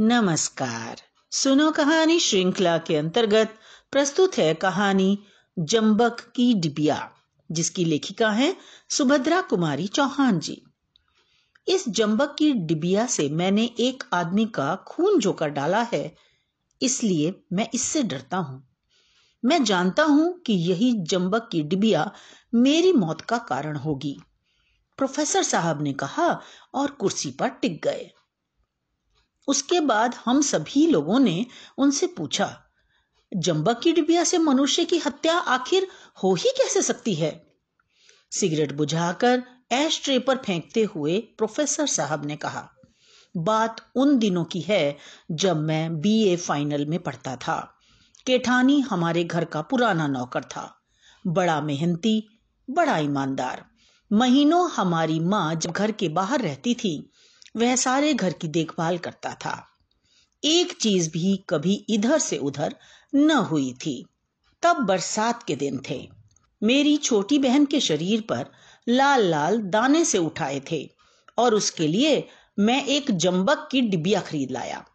नमस्कार। सुनो कहानी श्रृंखला के अंतर्गत प्रस्तुत है कहानी जम्बक की डिबिया, जिसकी लेखिका है सुभद्रा कुमारी चौहान जी। इस जम्बक की डिबिया से मैंने एक आदमी का खून जोकर डाला है, इसलिए मैं इससे डरता हूँ। मैं जानता हूँ कि यही जम्बक की डिबिया मेरी मौत का कारण होगी। प्रोफेसर साहब ने कहा और कुर्सी पर टिक गए। उसके बाद हम सभी लोगों ने उनसे पूछा जंबक की डिबिया से मनुष्य की हत्या आखिर हो ही कैसे सकती है? सिगरेट बुझाकर एश ट्रे पर फेंकते हुए प्रोफेसर साहब ने कहा, बात उन दिनों की है जब मैं बीए फाइनल में पढ़ता था। केठानी हमारे घर का पुराना नौकर था। बड़ा मेहनती, बड़ा ईमानदार। महीनों हमारी माँ जब घर के बाहर रहती थी वह सारे घर की देखभाल करता था। एक चीज़ भी कभी इधर से उधर न हुई थी। तब बरसात के दिन थे। मेरी छोटी बहन के शरीर पर लाल लाल दाने से उठाए थे और उसके लिए मैं एक जम्बक की डिबिया खरीद लाया।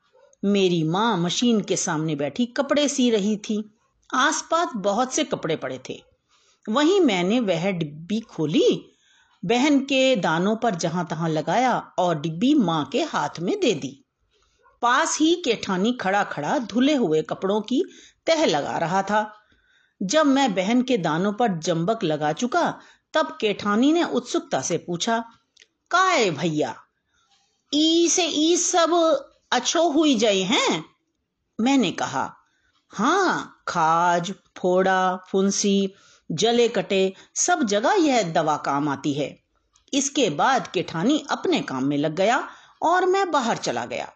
मेरी माँ मशीन के सामने बैठी कपड़े सी रही थी। आसपास बहुत से कपड़े पड़े थे। वहीं मैंने वह डिब्बी खोली बहन के दानों पर जहाँ तहां लगाया और डिब्बी माँ के हाथ में दे दी। पास ही केठानी खड़ा खड़ा धुले हुए कपड़ों की तह लगा रहा था। जब मैं बहन के दानों पर जंबक लगा चुका, तब केठानी ने उत्सुकता से पूछा काय भैया ई से ई सब अच्छो हुई जाए हैं? मैंने कहा हाँ खाज, फोड़ा, फुंसी जले कटे, सब जगह यह दवा काम आती है। इसके बाद केठानी अपने काम में लग गया और मैं बाहर चला गया।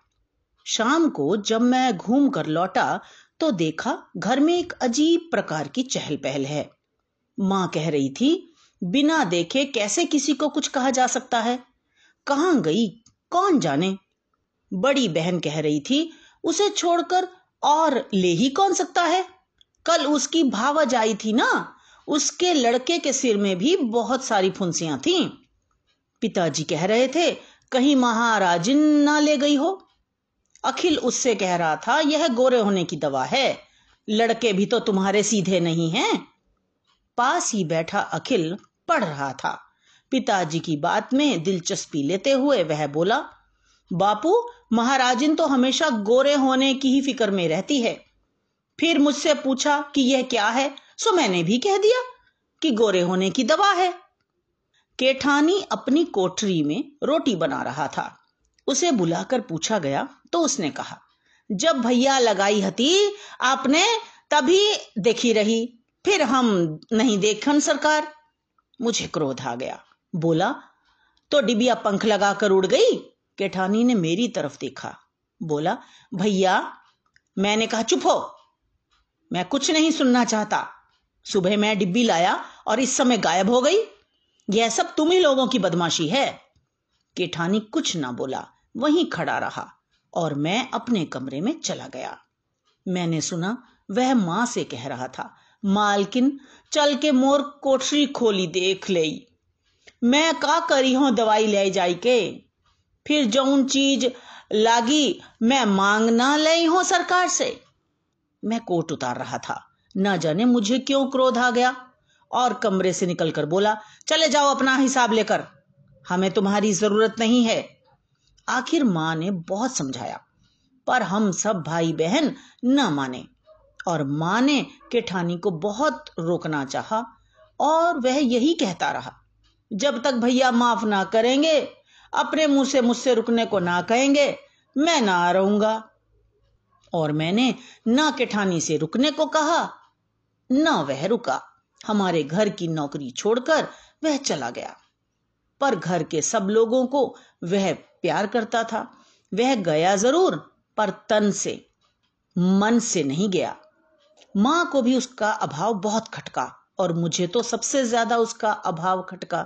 शाम को जब मैं घूम कर लौटा तो देखा घर में एक अजीब प्रकार की चहल पहल है। माँ कह रही थी, बिना देखे कैसे किसी को कुछ कहा जा सकता है? कहाँ गई? कौन जाने? बड़ी बहन कह रही थी, उसे छोड़कर और ले ही कौन सकता है? कल उसकी भावज आई थी ना उसके लड़के के सिर में भी बहुत सारी फुंसियाँ थी। पिताजी कह रहे थे, कहीं महाराजिन ना ले गई हो? अखिल उससे कह रहा था, यह गोरे होने की दवा है। लड़के भी तो तुम्हारे सीधे नहीं हैं। पास ही बैठा अखिल पढ़ रहा था। पिताजी की बात में दिलचस्पी लेते हुए वह बोला, बापू, महाराजिन तो हमेशा गोरे होने की ही फ़िक्र में रहती है। फिर मुझसे पूछा कि यह क्या है? सो मैंने भी कह दिया कि गोरे होने की दवा है। केठानी अपनी कोठरी में रोटी बना रहा था। उसे बुलाकर पूछा गया तो उसने कहा, जब भैया लगाई हती, आपने तभी देखी रही, फिर हम नहीं देखन सरकार? मुझे क्रोध आ गया। बोला तो डिबिया पंख लगाकर उड़ गई? केठानी ने मेरी तरफ़ देखा। बोला, भैया, मैंने कहा, चुप हो। मैं कुछ नहीं सुनना चाहता। सुबह मैं डिब्बी लाया और इस समय गायब हो गई। यह सब तुम ही लोगों की बदमाशी है। केठानी कुछ ना बोला, वहीं खड़ा रहा और मैं अपने कमरे में चला गया। मैंने सुना, वह माँ से कह रहा था, मालकिन, चल के मोर कोठरी खोली देख ले। मैं का करी हूँ दवाई ले जाई के? फिर जौन चीज़ लागी, मैं मांग ना ले हूँ सरकार से। मैं कोट उतार रहा था न जाने मुझे क्यों क्रोध आ गया। और कमरे से निकलकर बोला, चले जाओ अपना हिसाब लेकर। हमें तुम्हारी ज़रूरत नहीं है। आखिर माँ ने बहुत समझाया, पर हम सब भाई बहन न माने। और माँ ने केठानी को बहुत रोकना चाहा, और वह यही कहता रहा, जब तक भैया माफ़ ना करेंगे, अपने मुँह से मुझसे रुकने को ना कहेंगे, मैं ना रहूँगा और मैंने ना केठानी से रुकने को कहा न वह रुका। हमारे घर की नौकरी छोड़कर वह चला गया। पर घर के सब लोगों को वह प्यार करता था। वह गया ज़रूर, पर तन से, मन से नहीं गया। माँ को भी उसका अभाव बहुत खटका, और मुझे तो सबसे ज़्यादा उसका अभाव खटका।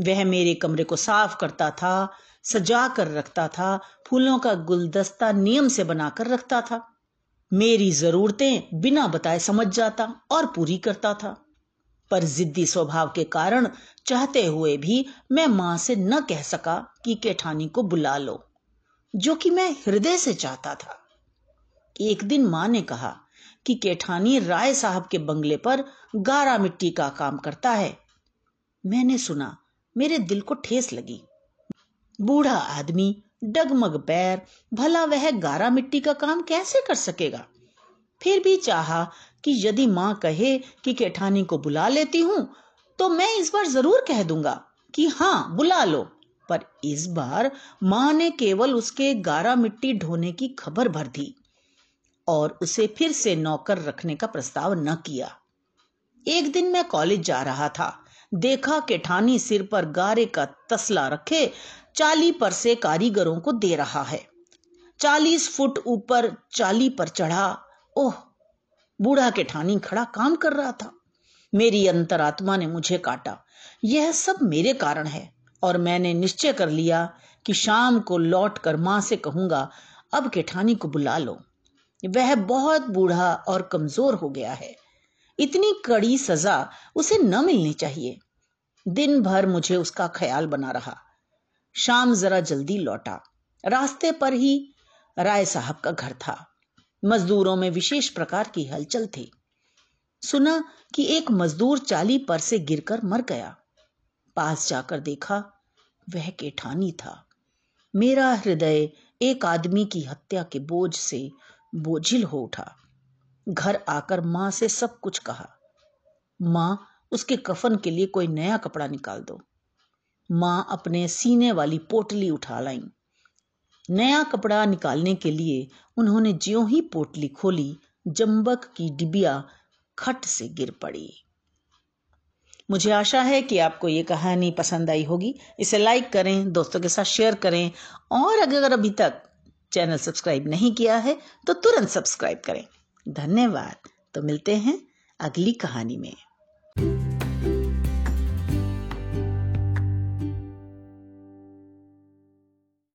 वह मेरे कमरे को साफ़ करता था, सजा कर रखता था, फूलों का गुलदस्ता नियम से बनाकर रखता था। मेरी जरूरतें बिना बताए समझ जाता और पूरी करता था। पर जिद्दी स्वभाव के कारण चाहते हुए भी मैं माँ से न कह सका कि केठानी को बुला लो, जो कि मैं हृदय से चाहता था। एक दिन माँ ने कहा कि केठानी राय साहब के बंगले पर गारा मिट्टी का काम करता है। मैंने सुना, मेरे दिल को ठेस लगी। बूढ़ा आदमी डगमग पैर, भला वह गारा मिट्टी का काम कैसे कर सकेगा? फिर भी चाहा कि यदि माँ कहे कि केठानी को बुला लेती हूँ तो मैं इस बार ज़रूर कह दूँगा कि हाँ बुला लो। पर इस बार माँ ने केवल उसके गारा मिट्टी ढोने की खबर भर दी और उसे फिर से नौकर रखने का प्रस्ताव न किया। एक दिन मैं कॉलेज जा रहा था। देखा केठानी सिर पर गारे का तसला रखे चाली पर से कारीगरों को दे रहा है। चालीस फुट ऊपर चाली पर चढ़ा। ओह, बूढ़ा केठानी खड़ा काम कर रहा था। मेरी अंतरात्मा ने मुझे काटा। यह सब मेरे कारण है और मैंने निश्चय कर लिया कि शाम को लौट कर माँ से कहूँगा, अब केठानी को बुला लो। वह बहुत बूढ़ा और कमज़ोर हो गया है। इतनी कड़ी सजा उसे न मिलनी चाहिए। दिन भर मुझे उसका ख्याल बना रहा। शाम जरा जल्दी लौटा। रास्ते पर ही राय साहब का घर था। मजदूरों में विशेष प्रकार की हलचल थी। सुना कि एक मजदूर चाली पर से गिरकर मर गया। पास जाकर देखा, वह केठानी था। मेरा हृदय एक आदमी की हत्या के बोझ से बोझिल हो उठा। घर आकर माँ से सब कुछ कहा। माँ, उसके कफन के लिए कोई नया कपड़ा निकाल दो। माँ अपने सीने वाली पोटली उठा लाई। नया कपड़ा निकालने के लिए उन्होंने ज्यो ही पोटली खोली, जंबक की डिबिया खट से गिर पड़ी। मुझे आशा है कि आपको ये कहानी पसंद आई होगी। इसे लाइक करें, दोस्तों के साथ शेयर करें, और अगर अभी तक चैनल सब्सक्राइब नहीं किया है तो तुरंत सब्सक्राइब करें। धन्यवाद। तो मिलते हैं अगली कहानी में।